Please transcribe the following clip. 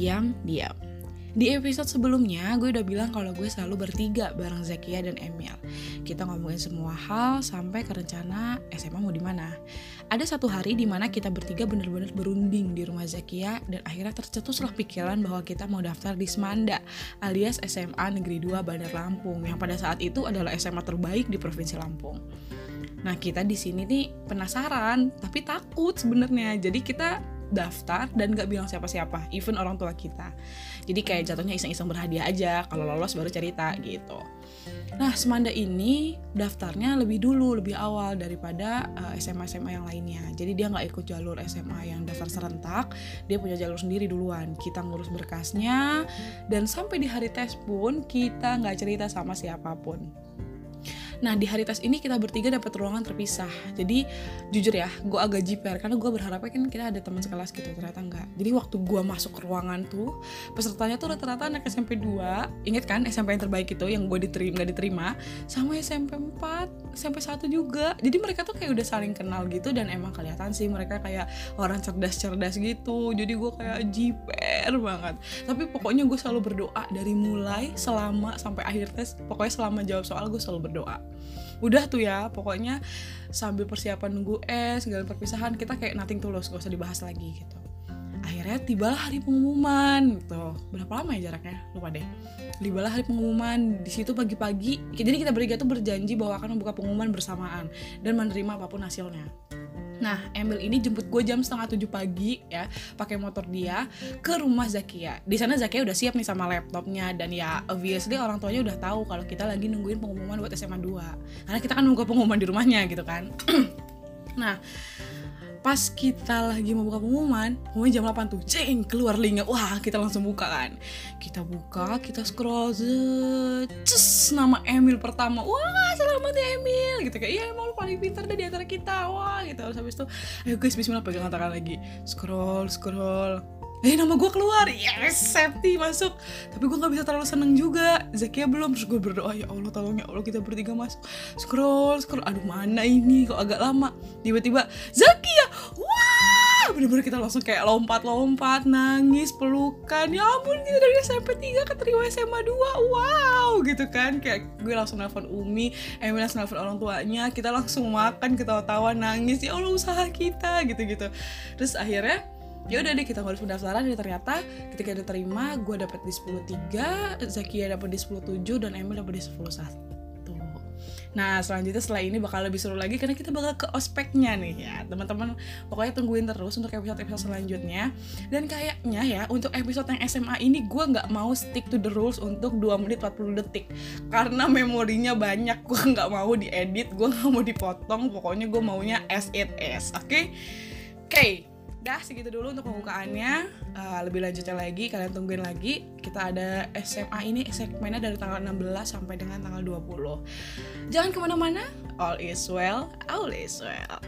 yang diam. Di episode sebelumnya, gue udah bilang kalau gue selalu bertiga bareng Zakia dan Emil. Kita ngomongin semua hal sampai ke rencana SMA mau di mana. Ada satu hari di mana kita bertiga bener-bener berunding di rumah Zakia dan akhirnya tercetuslah pikiran bahwa kita mau daftar di Semanda alias SMA Negeri 2 Bandar Lampung yang pada saat itu adalah SMA terbaik di Provinsi Lampung. Nah kita di sini nih penasaran tapi takut sebenarnya. Jadi kita daftar dan gak bilang siapa-siapa, even orang tua kita. Jadi kayak jatuhnya iseng-iseng berhadiah aja, kalau lolos baru cerita gitu. Nah, Semanda ini daftarnya lebih dulu, lebih awal daripada eh, SMA-SMA yang lainnya. Jadi dia nggak ikut jalur SMA yang daftar serentak, dia punya jalur sendiri duluan. Kita ngurus berkasnya, dan sampai di hari tes pun kita nggak cerita sama siapa pun Nah di hari tes ini kita bertiga dapat ruangan terpisah. Jadi jujur ya, gue agak jiper karena gue berharapnya kan kita ada teman sekelas gitu. Ternyata enggak. Jadi waktu gue masuk ke ruangan tuh, pesertanya tuh rata-rata anak SMP 2 Ingat kan SMP yang terbaik itu yang gue diterima gak diterima, sama SMP 4, SMP 1 juga. Jadi mereka tuh kayak udah saling kenal gitu dan emang kelihatan sih mereka kayak orang cerdas-cerdas gitu. Jadi gue kayak jiper banget. Tapi pokoknya gue selalu berdoa dari mulai selama sampai akhir tes. Pokoknya selama jawab soal gue selalu berdoa udah tuh ya pokoknya sambil persiapan nunggu es segala perpisahan kita kayak nothing tulus gak usah dibahas lagi gitu. Akhirnya tibalah hari pengumuman gitu. Berapa lama ya jaraknya? Lupa deh. Tibalah hari pengumuman. Di situ pagi-pagi jadi kita bertiga tuh berjanji bahwa akan membuka pengumuman bersamaan dan menerima apa pun hasilnya Nah, Emil ini jemput gue jam setengah tujuh pagi ya, pakai motor dia ke rumah Zakia. Di sana Zakia udah siap nih sama laptopnya dan ya obviously orang tuanya udah tahu kalau kita lagi nungguin pengumuman buat SMA 2. Karena kita kan nunggu pengumuman di rumahnya gitu kan. nah, pas kita lagi mau buka pengumuman pengumuman jam 8 tuh ceng keluar linknya. Wah kita langsung buka kan. Kita buka kita scroll cus nama Emil pertama. Wah selamat ya Emil. Gitu kayak iya emang lu paling pintar deh di antara kita. Wah gitu. Terus habis itu ayo guys bismillah pegang tangan lagi. Scroll scroll. Eh nama gue keluar. Yes Septi masuk. Tapi gue nggak bisa terlalu seneng juga. Zakia belum. Terus gue berdoa ya Allah tolong ya Allah kita bertiga masuk. Scroll scroll. Aduh mana ini? Kok agak lama? Tiba-tiba Zakia wah bener-bener kita langsung kayak lompat-lompat nangis pelukan. Ya ampun kita dari SMP 3 keterima SMA 2 wow gitu kan. Kayak gue langsung nelfon Umi Emil langsung nelfon orang tuanya. Kita langsung makan ketawa-tawa nangis. Ya Allah usaha kita gitu-gitu. Terus akhirnya ya udah deh kita ngurus pendaftaran. Dan ternyata ketika diterima gue dapet di 10 3 Zakia dapet di 10 7 dan Emil dapet di 10 1 Nah selanjutnya setelah ini bakal lebih seru lagi karena kita bakal ke ospeknya nih ya teman-teman. Pokoknya tungguin terus untuk episode-episode selanjutnya. Dan kayaknya ya untuk episode yang SMA ini gue nggak mau stick to the rules untuk 2 menit 40 detik. Karena memorinya banyak gue nggak mau diedit gue nggak mau dipotong. Pokoknya gue maunya as it is oke? Okay? oke. okay dah segitu dulu untuk pembukaannya. Uh, lebih lanjutnya lagi kalian tungguin lagi. Kita ada SMA ini segmennya dari tanggal 16 sampai dengan tanggal 20 jangan ke mana-mana all is well all is well